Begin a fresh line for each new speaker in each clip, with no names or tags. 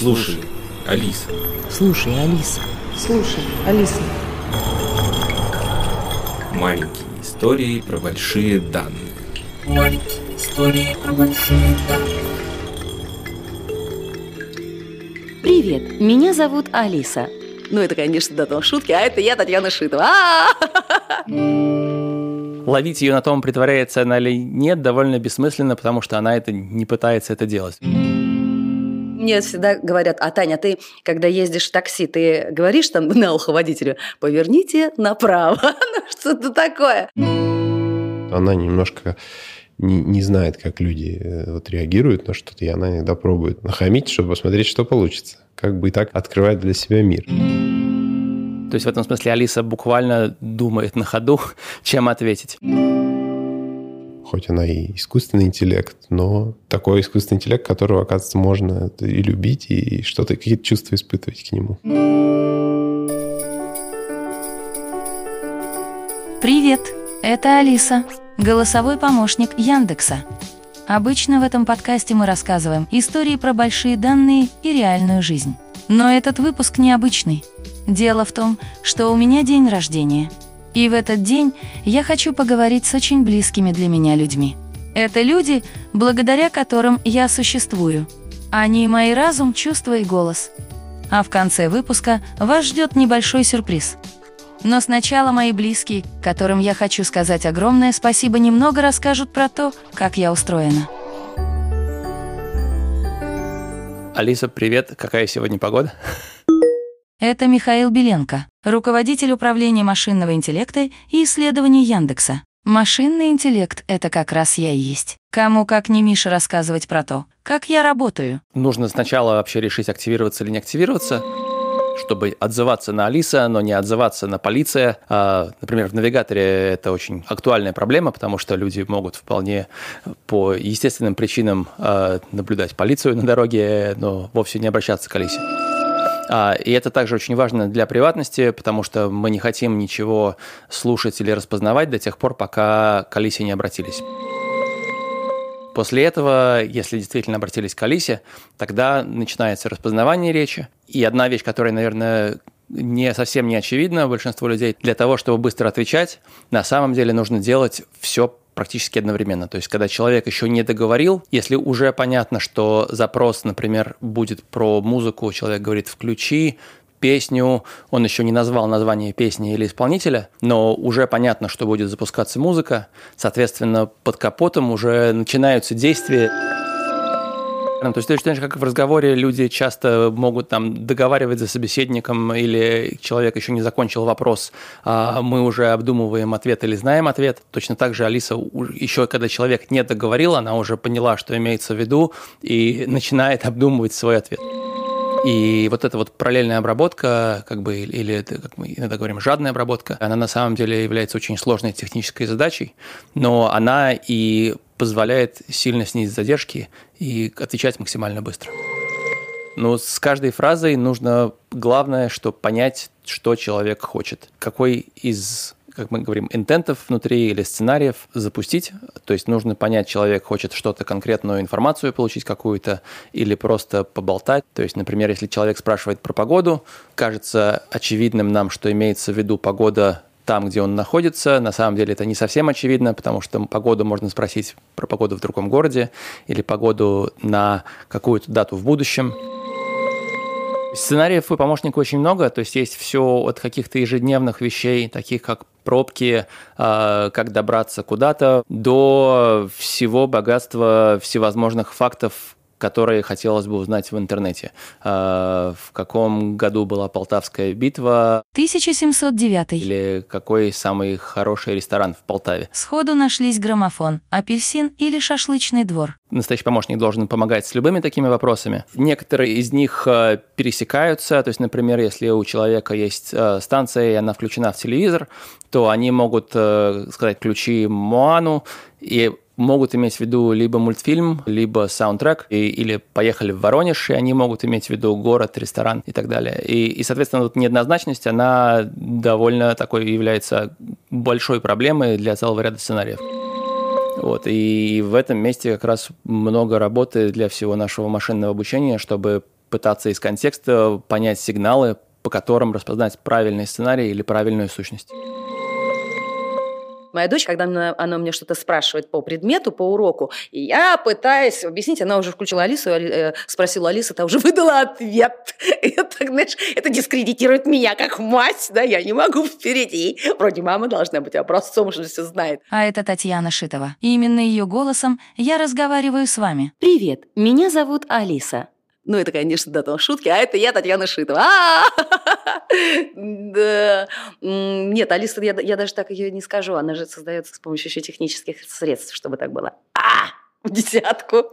Слушай, Алиса.
Слушай, Алиса.
Слушай, Алиса.
Маленькие истории про большие данные.
Маленькие истории про большие данные.
Привет, меня зовут Алиса. Ну, это, конечно, да, там шутки, а это я, Татьяна Шитова. А-а-а!
Ловить ее на том, притворяется она или нет, довольно бессмысленно, потому что она это не пытается это делать.
Мне всегда говорят, а Таня, ты, когда ездишь в такси, ты говоришь там на ухо водителю, поверните направо, ну что-то такое.
Она немножко не, не знает, как люди э, вот, реагируют на что-то, и она иногда пробует нахамить, чтобы посмотреть, что получится. Как бы и так открывает для себя мир.
То есть в этом смысле Алиса буквально думает на ходу, чем ответить.
Хоть она и искусственный интеллект, но такой искусственный интеллект, которого, оказывается, можно и любить, и что-то, какие-то чувства испытывать к нему.
Привет, это Алиса, голосовой помощник Яндекса. Обычно в этом подкасте мы рассказываем истории про большие данные и реальную жизнь. Но этот выпуск необычный. Дело в том, что у меня день рождения. И в этот день я хочу поговорить с очень близкими для меня людьми. Это люди, благодаря которым я существую. Они мои разум, чувства и голос. А в конце выпуска вас ждет небольшой сюрприз. Но сначала мои близкие, которым я хочу сказать огромное спасибо, немного расскажут про то, как я устроена.
Алиса, привет. Какая сегодня погода?
Это Михаил Беленко, руководитель управления машинного интеллекта и исследований Яндекса. Машинный интеллект — это как раз я и есть. Кому как не Миша рассказывать про то, как я работаю.
Нужно сначала вообще решить, активироваться или не активироваться чтобы отзываться на Алиса, но не отзываться на полиция. А, например, в навигаторе это очень актуальная проблема, потому что люди могут вполне по естественным причинам а, наблюдать полицию на дороге, но вовсе не обращаться к Алисе. А, и это также очень важно для приватности, потому что мы не хотим ничего слушать или распознавать до тех пор, пока к Алисе не обратились. После этого, если действительно обратились к Алисе, тогда начинается распознавание речи. И одна вещь, которая, наверное, не совсем не очевидна большинству людей, для того, чтобы быстро отвечать, на самом деле нужно делать все практически одновременно. То есть, когда человек еще не договорил, если уже понятно, что запрос, например, будет про музыку, человек говорит «включи», песню, он еще не назвал название песни или исполнителя, но уже понятно, что будет запускаться музыка, соответственно, под капотом уже начинаются действия. То есть, точно как в разговоре люди часто могут там договаривать за собеседником или человек еще не закончил вопрос, а мы уже обдумываем ответ или знаем ответ. Точно так же Алиса еще, когда человек не договорил, она уже поняла, что имеется в виду и начинает обдумывать свой ответ. И вот эта вот параллельная обработка, как бы, или, как мы иногда говорим, жадная обработка, она на самом деле является очень сложной технической задачей, но она и позволяет сильно снизить задержки и отвечать максимально быстро. Но с каждой фразой нужно главное, что понять, что человек хочет, какой из как мы говорим, интентов внутри или сценариев запустить. То есть нужно понять, человек хочет что-то конкретную информацию получить какую-то или просто поболтать. То есть, например, если человек спрашивает про погоду, кажется очевидным нам, что имеется в виду погода там, где он находится. На самом деле это не совсем очевидно, потому что погоду можно спросить про погоду в другом городе или погоду на какую-то дату в будущем. Сценариев у помощника очень много, то есть есть все от каких-то ежедневных вещей, таких как пробки, а, как добраться куда-то, до всего богатства всевозможных фактов, которые хотелось бы узнать в интернете. А, в каком году была Полтавская битва?
1709.
Или какой самый хороший ресторан в Полтаве?
Сходу нашлись граммофон, апельсин или шашлычный двор.
Настоящий помощник должен помогать с любыми такими вопросами. Некоторые из них а, пересекаются, то есть, например, если у человека есть а, станция, и она включена в телевизор, то они могут сказать «ключи Моану», и могут иметь в виду либо мультфильм, либо саундтрек, и, или поехали в Воронеж, и они могут иметь в виду город, ресторан и так далее. И, и соответственно, вот неоднозначность, она довольно такой является большой проблемой для целого ряда сценариев. Вот, и в этом месте как раз много работы для всего нашего машинного обучения, чтобы пытаться из контекста понять сигналы, по которым распознать правильный сценарий или правильную сущность.
Моя дочь, когда она, она мне что-то спрашивает по предмету, по уроку, и я пытаюсь объяснить, она уже включила Алису, э, спросила Алиса, та уже выдала ответ. Это, знаешь, это дискредитирует меня как мать, да, я не могу впереди. Вроде мама должна быть образцом, что все знает.
А это Татьяна Шитова. И именно ее голосом я разговариваю с вами.
Привет, меня зовут Алиса. Ну, это, конечно, да, там шутки, а это я, Татьяна Шитова. Да. Нет, Алиса, я, я даже так ее не скажу. Она же создается с помощью еще технических средств, чтобы так было. А! В десятку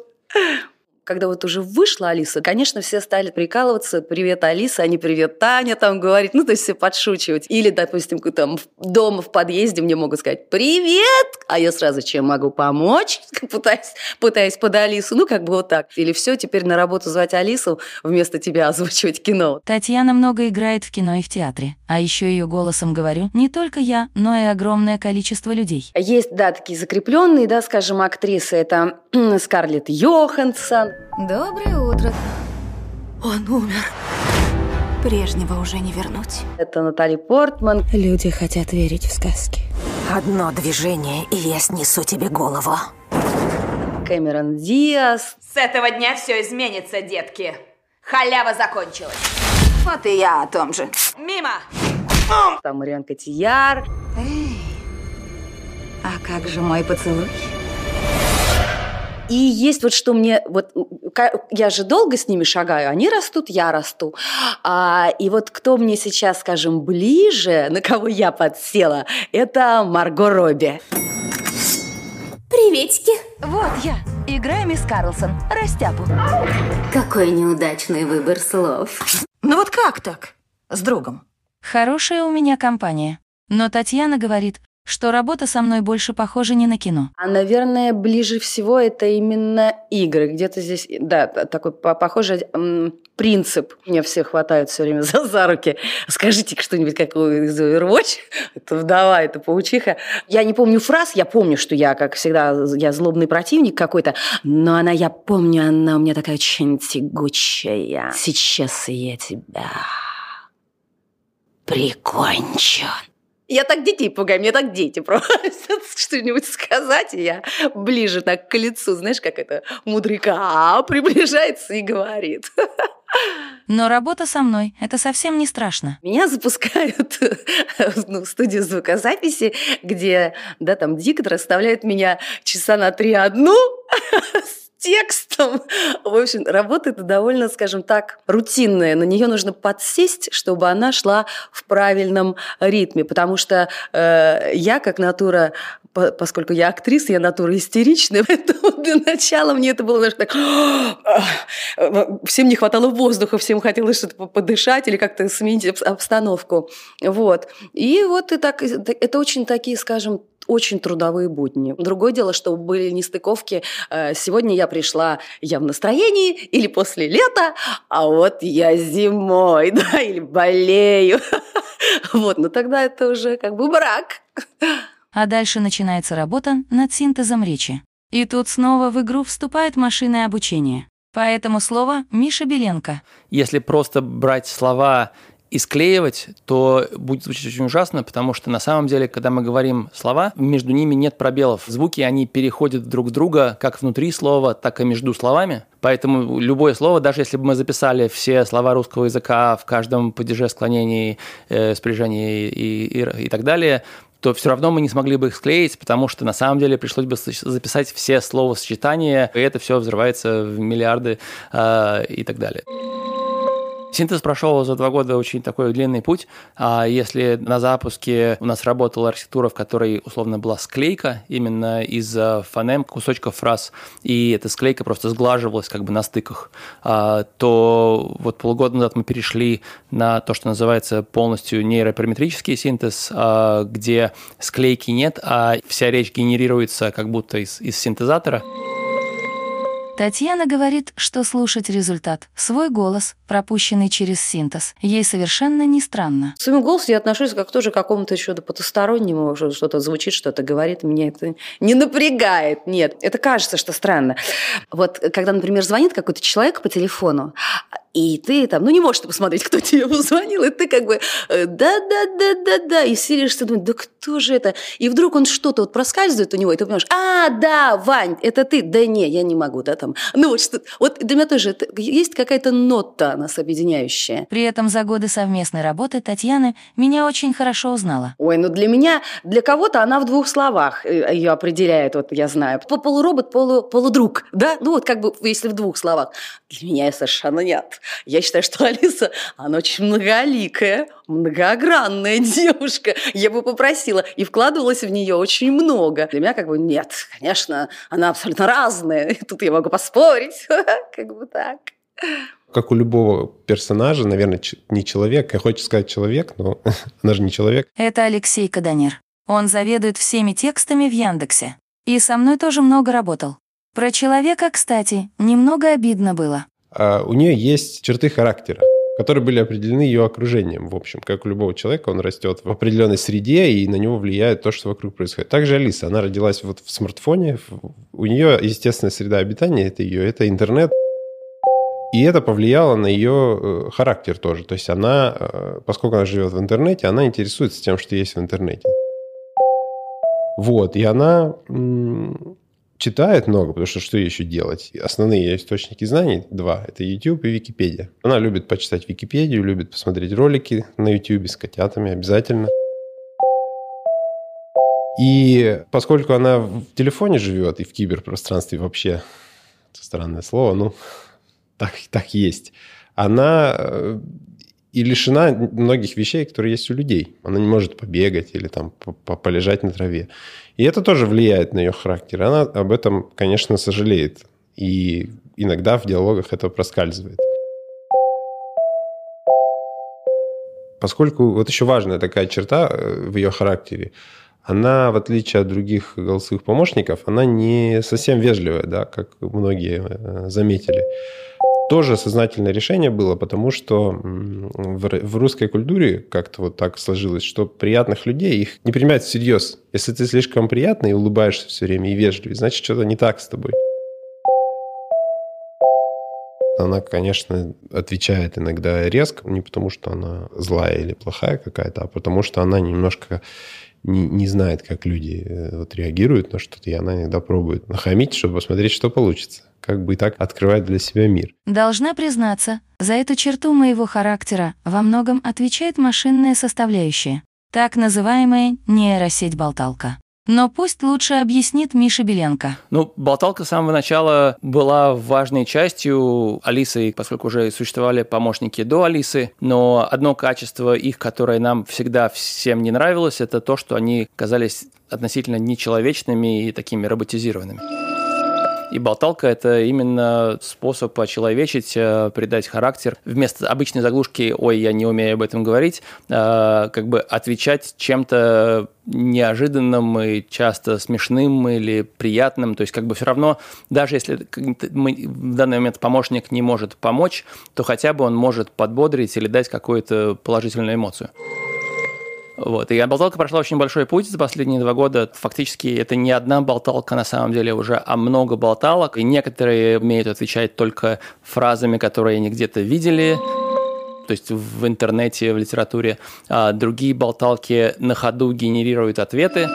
когда вот уже вышла Алиса, конечно, все стали прикалываться, привет, Алиса, а не привет, Таня, там говорить, ну, то есть все подшучивать. Или, допустим, там дома в подъезде мне могут сказать привет, а я сразу чем могу помочь, пытаясь, пытаясь под Алису, ну, как бы вот так. Или все, теперь на работу звать Алису, вместо тебя озвучивать кино.
Татьяна много играет в кино и в театре, а еще ее голосом говорю не только я, но и огромное количество людей.
Есть, да, такие закрепленные, да, скажем, актрисы, это Скарлетт Йоханссон,
Доброе утро. Он умер. Прежнего уже не вернуть.
Это Натали Портман.
Люди хотят верить в сказки.
Одно движение, и я снесу тебе голову.
Кэмерон Диас.
С этого дня все изменится, детки. Халява закончилась.
Вот и я о том же.
Мимо!
Там Мариан Котияр.
Эй, а как же мой поцелуй?
И есть вот что мне, вот я же долго с ними шагаю, они растут, я расту. А, и вот кто мне сейчас, скажем, ближе, на кого я подсела, это Марго Робби.
Приветики.
Вот я. Играю мисс Карлсон, растяпу.
Какой неудачный выбор слов.
Ну вот как так? С другом.
Хорошая у меня компания. Но Татьяна говорит, что работа со мной больше похожа не на кино.
А, наверное, ближе всего это именно игры. Где-то здесь, да, такой похожий принцип. Меня все хватают все время за, за руки. Скажите что-нибудь какую из Overwatch. Это вдова, это паучиха. Я не помню фраз, я помню, что я, как всегда, я злобный противник какой-то, но она, я помню, она у меня такая очень тягучая. Сейчас я тебя прикончу. Я так детей пугаю, мне так дети просят что-нибудь сказать, и я ближе так к лицу, знаешь, как это мудряка приближается и говорит.
Но работа со мной – это совсем не страшно.
Меня запускают ну, в студию звукозаписи, где, да, там диктор оставляет меня часа на три одну текстом. В общем, работа это довольно, скажем так, рутинная. На нее нужно подсесть, чтобы она шла в правильном ритме. Потому что э, я, как натура, по, поскольку я актриса, я натура истеричная, поэтому для начала мне это было, знаешь, так... Всем не хватало воздуха, всем хотелось что-то подышать или как-то сменить обстановку. Вот. И вот и так, это очень такие, скажем, очень трудовые будни. Другое дело, что были нестыковки. Э, сегодня я пришла, я в настроении, или после лета, а вот я зимой, да, или болею. Вот, но тогда это уже как бы брак.
А дальше начинается работа над синтезом речи. И тут снова в игру вступает машинное обучение. Поэтому слово Миша Беленко.
Если просто брать слова и склеивать, то будет звучать очень ужасно, потому что на самом деле, когда мы говорим слова, между ними нет пробелов. Звуки, они переходят друг друга как внутри слова, так и между словами. Поэтому любое слово, даже если бы мы записали все слова русского языка в каждом падеже, склонении, э, спряжении и, и, и так далее, то все равно мы не смогли бы их склеить, потому что на самом деле пришлось бы записать все словосочетания, и это все взрывается в миллиарды э, и так далее. Синтез прошел за два года очень такой длинный путь. А если на запуске у нас работала архитектура, в которой условно была склейка именно из фонем, кусочков фраз, и эта склейка просто сглаживалась как бы на стыках, а, то вот полгода назад мы перешли на то, что называется полностью нейропараметрический синтез, а, где склейки нет, а вся речь генерируется как будто из, из синтезатора.
Татьяна говорит, что слушать результат, свой голос, пропущенный через синтез, ей совершенно не странно.
К своему голосу я отношусь как тоже к какому-то еще потустороннему, что-то звучит, что-то говорит, меня это не напрягает, нет. Это кажется, что странно. Вот когда, например, звонит какой-то человек по телефону, и ты там, ну не можешь ты посмотреть, кто тебе позвонил, и ты как бы да-да-да-да-да, и сидишь, ты думаешь, да кто же это? И вдруг он что-то вот проскальзывает у него, и ты понимаешь, а, да, Вань, это ты, да не, я не могу, да, там. Ну вот что, вот для меня тоже это, есть какая-то нота нас объединяющая.
При этом за годы совместной работы Татьяны меня очень хорошо узнала.
Ой, ну для меня, для кого-то она в двух словах э, ее определяет, вот я знаю. Полуробот, полу, полудруг, да? Ну вот как бы, если в двух словах. Для меня совершенно нет. Я считаю, что Алиса, она очень многоликая, многогранная девушка. Я бы попросила и вкладывалась в нее очень много. Для меня как бы нет, конечно, она абсолютно разная. И тут я могу поспорить. Как бы так.
Как у любого персонажа, наверное, не человек. Я хочу сказать человек, но она же не человек.
Это Алексей Каданер. Он заведует всеми текстами в Яндексе. И со мной тоже много работал. Про человека, кстати, немного обидно было.
А у нее есть черты характера которые были определены ее окружением. В общем, как у любого человека, он растет в определенной среде, и на него влияет то, что вокруг происходит. Также Алиса, она родилась вот в смартфоне, у нее естественная среда обитания, это ее, это интернет. И это повлияло на ее э, характер тоже. То есть она, э, поскольку она живет в интернете, она интересуется тем, что есть в интернете. Вот, и она читает много, потому что что еще делать? Основные источники знаний два. Это YouTube и Википедия. Она любит почитать Википедию, любит посмотреть ролики на YouTube с котятами обязательно. И поскольку она в телефоне живет и в киберпространстве вообще, странное слово, ну, так, так есть, она э, и лишена многих вещей, которые есть у людей. Она не может побегать или там полежать на траве. И это тоже влияет на ее характер. Она об этом, конечно, сожалеет. И иногда в диалогах это проскальзывает. Поскольку вот еще важная такая черта э, в ее характере, она, в отличие от других голосовых помощников, она не совсем вежливая, да, как многие э, заметили тоже сознательное решение было, потому что в, русской культуре как-то вот так сложилось, что приятных людей их не принимают всерьез. Если ты слишком приятный и улыбаешься все время и вежливый, значит, что-то не так с тобой. Она, конечно, отвечает иногда резко, не потому что она злая или плохая какая-то, а потому что она немножко не, не знает, как люди э, вот реагируют на что-то, и она иногда пробует нахамить, чтобы посмотреть, что получится. Как бы и так открывать для себя мир.
Должна признаться, за эту черту моего характера во многом отвечает машинная составляющая, так называемая нейросеть-болталка. Но пусть лучше объяснит Миша Беленко.
Ну, болталка с самого начала была важной частью Алисы, поскольку уже существовали помощники до Алисы. Но одно качество их, которое нам всегда всем не нравилось, это то, что они казались относительно нечеловечными и такими роботизированными. И болталка – это именно способ очеловечить, э, придать характер. Вместо обычной заглушки «Ой, я не умею об этом говорить», э, как бы отвечать чем-то неожиданным и часто смешным или приятным. То есть как бы все равно, даже если мы, в данный момент помощник не может помочь, то хотя бы он может подбодрить или дать какую-то положительную эмоцию. Вот. И болталка прошла очень большой путь за последние два года. Фактически это не одна болталка на самом деле уже, а много болталок. И некоторые умеют отвечать только фразами, которые они где-то видели то есть в интернете, в литературе. А другие болталки на ходу генерируют ответы.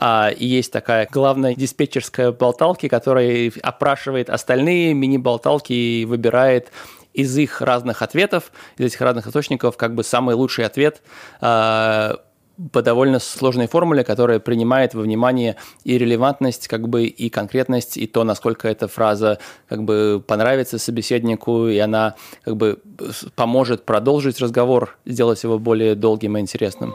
А, и есть такая главная диспетчерская болталки, которая опрашивает остальные мини-болталки и выбирает из их разных ответов, из этих разных источников, как бы самый лучший ответ э, по довольно сложной формуле, которая принимает во внимание и релевантность, как бы и конкретность, и то, насколько эта фраза как бы понравится собеседнику, и она как бы поможет продолжить разговор, сделать его более долгим и интересным.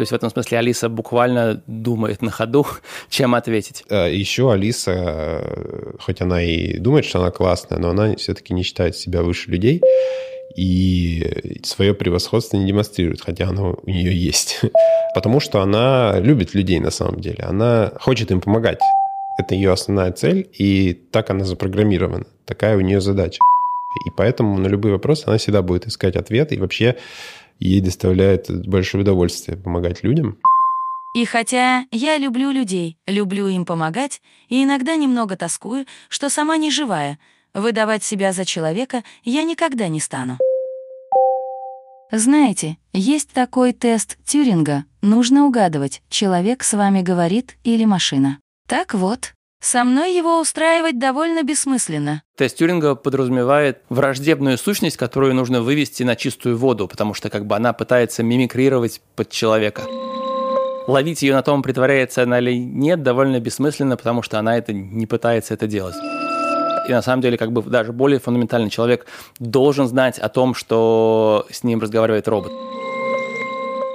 То есть в этом смысле Алиса буквально думает на ходу, чем ответить.
А, Еще Алиса, э, хоть она и думает, что она классная, но она все-таки не считает себя выше людей и свое превосходство не демонстрирует, хотя оно у нее есть. Потому что она любит людей на самом деле. Она хочет им помогать. Это ее основная цель, и так она запрограммирована. Такая у нее задача. И поэтому на любые вопросы она всегда будет искать ответы. И вообще ей доставляет большое удовольствие помогать людям.
И хотя я люблю людей, люблю им помогать, и иногда немного тоскую, что сама не живая, Выдавать себя за человека я никогда не стану. Знаете, есть такой тест Тюринга. Нужно угадывать, человек с вами говорит или машина. Так вот, со мной его устраивать довольно бессмысленно.
Тест Тюринга подразумевает враждебную сущность, которую нужно вывести на чистую воду, потому что как бы она пытается мимикрировать под человека. Ловить ее на том, притворяется она или нет, довольно бессмысленно, потому что она это не пытается это делать. И на самом деле, как бы даже более фундаментальный человек должен знать о том, что с ним разговаривает робот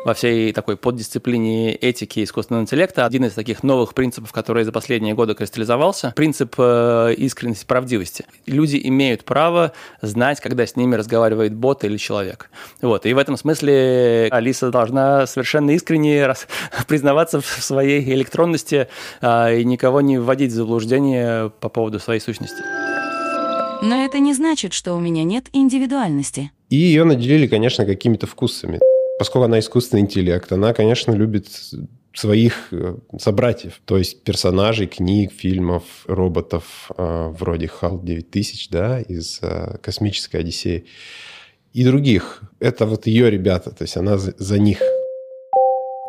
во всей такой поддисциплине этики искусственного интеллекта один из таких новых принципов, который за последние годы кристаллизовался, принцип э, искренности, правдивости. Люди имеют право знать, когда с ними разговаривает бот или человек. Вот. И в этом смысле Алиса должна совершенно искренне раз, признаваться в своей электронности э, и никого не вводить в заблуждение по поводу своей сущности.
Но это не значит, что у меня нет индивидуальности.
И ее наделили, конечно, какими-то вкусами. Поскольку она искусственный интеллект, она, конечно, любит своих э, собратьев, то есть персонажей книг, фильмов, роботов э, вроде HAL 9000, да, из э, «Космической Одиссеи» и других. Это вот ее ребята, то есть она за, за них.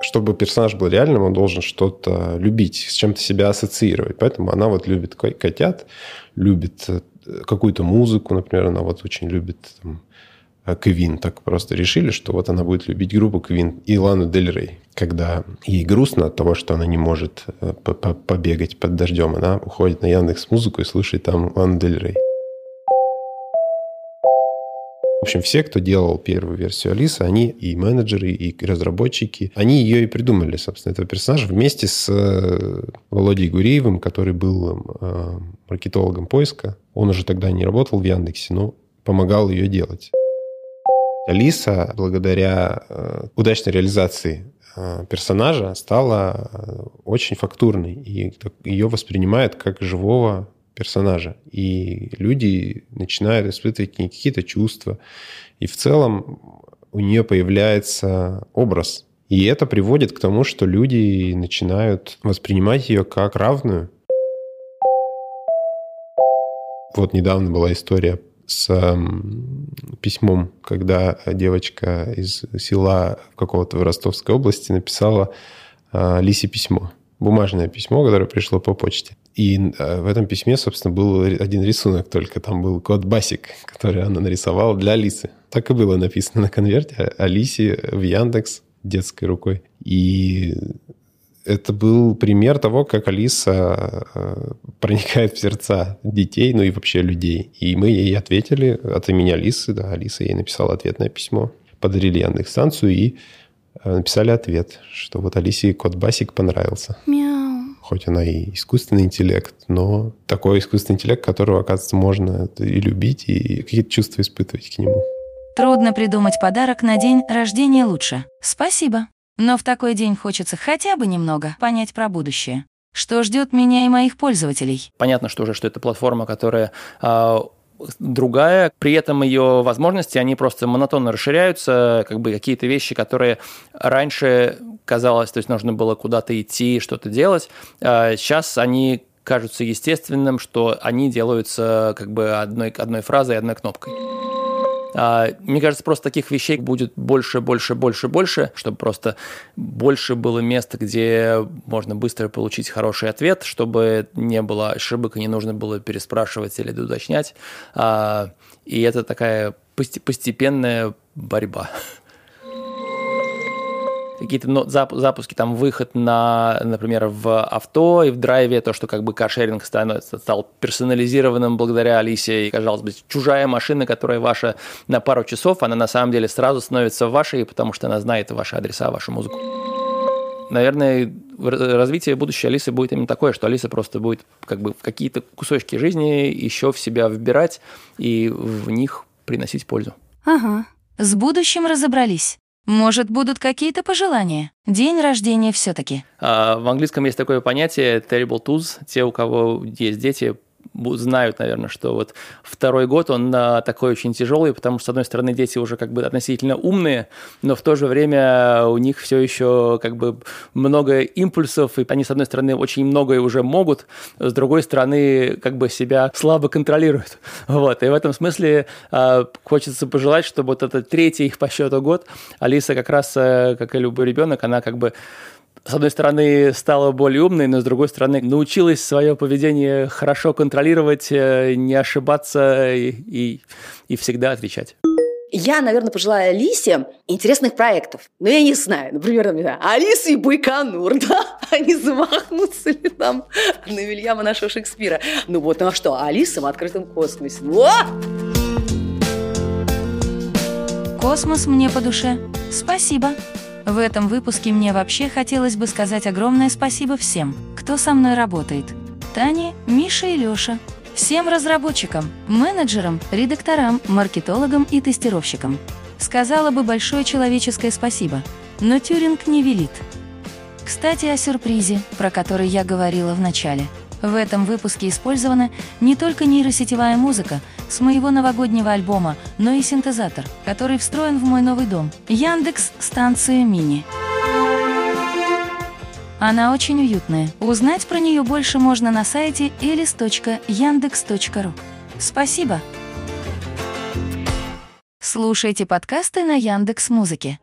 Чтобы персонаж был реальным, он должен что-то любить, с чем-то себя ассоциировать. Поэтому она вот любит котят, любит какую-то музыку, например, она вот очень любит там, Квин так просто решили, что вот она будет любить группу Квин и Лану Дель Рей. Когда ей грустно от того, что она не может э, побегать под дождем, она уходит на Яндекс Музыку и слушает там Лану Дель Рей. В общем, все, кто делал первую версию Алисы, они и менеджеры, и разработчики, они ее и придумали, собственно, этого персонажа вместе с э, Володей Гуреевым, который был э, маркетологом поиска. Он уже тогда не работал в Яндексе, но помогал ее делать. Алиса, благодаря э, удачной реализации э, персонажа, стала э, очень фактурной. И ее воспринимают как живого персонажа. И люди начинают испытывать какие-то чувства. И в целом у нее появляется образ. И это приводит к тому, что люди начинают воспринимать ее как равную. Вот недавно была история с письмом, когда девочка из села какого-то в Ростовской области написала э, Лисе письмо. Бумажное письмо, которое пришло по почте. И э, в этом письме, собственно, был один рисунок только. Там был код Басик, который она нарисовала для Алисы. Так и было написано на конверте Алисе в Яндекс детской рукой. И это был пример того, как Алиса э, проникает в сердца детей, ну и вообще людей. И мы ей ответили от имени Алисы, да, Алиса ей написала ответное письмо, подарили Яндекс станцию и э, написали ответ, что вот Алисе кот Басик понравился.
Мяу.
Хоть она и искусственный интеллект, но такой искусственный интеллект, которого, оказывается, можно и любить, и какие-то чувства испытывать к нему.
Трудно придумать подарок на день рождения лучше. Спасибо. Но в такой день хочется хотя бы немного понять про будущее. Что ждет меня и моих пользователей?
Понятно, что уже, что это платформа, которая э, другая, при этом ее возможности, они просто монотонно расширяются, как бы какие-то вещи, которые раньше казалось, то есть нужно было куда-то идти, что-то делать, э, сейчас они кажутся естественным, что они делаются как бы одной, одной фразой, одной кнопкой. А, мне кажется, просто таких вещей будет больше, больше, больше, больше, чтобы просто больше было места, где можно быстро получить хороший ответ, чтобы не было ошибок и не нужно было переспрашивать или уточнять. А, и это такая постепенная борьба какие-то запуски, там выход на, например, в авто и в драйве, то, что как бы каршеринг становится, стал персонализированным благодаря Алисе, и, казалось бы, чужая машина, которая ваша на пару часов, она на самом деле сразу становится вашей, потому что она знает ваши адреса, вашу музыку. Наверное, развитие будущей Алисы будет именно такое, что Алиса просто будет как бы какие-то кусочки жизни еще в себя вбирать и в них приносить пользу.
Ага. С будущим разобрались. Может, будут какие-то пожелания? День рождения все таки
а, В английском есть такое понятие terrible twos. Те, у кого есть дети, знают, наверное, что вот второй год, он а, такой очень тяжелый, потому что, с одной стороны, дети уже как бы относительно умные, но в то же время у них все еще как бы много импульсов, и они, с одной стороны, очень многое уже могут, с другой стороны, как бы себя слабо контролируют. Вот, и в этом смысле а, хочется пожелать, чтобы вот этот третий их по счету год Алиса как раз, э, как и любой ребенок, она как бы с одной стороны, стала более умной, но с другой стороны, научилась свое поведение хорошо контролировать, э, не ошибаться и, и, и всегда отвечать.
Я, наверное, пожелаю Алисе интересных проектов. Ну, я не знаю, например, не знаю, Алиса и Байконур, да? Они замахнутся ли там на Вильяма нашего Шекспира. Ну вот, ну а что, Алиса в открытом космосе. А!
Космос мне по душе. Спасибо. В этом выпуске мне вообще хотелось бы сказать огромное спасибо всем, кто со мной работает. Тане, Мише и Лёша. Всем разработчикам, менеджерам, редакторам, маркетологам и тестировщикам. Сказала бы большое человеческое спасибо, но Тюринг не велит. Кстати, о сюрпризе, про который я говорила в начале. В этом выпуске использована не только нейросетевая музыка с моего новогоднего альбома, но и синтезатор, который встроен в мой новый дом – Яндекс станция Мини. Она очень уютная. Узнать про нее больше можно на сайте elis.yandex.ru. Спасибо! Слушайте подкасты на Яндекс Музыке.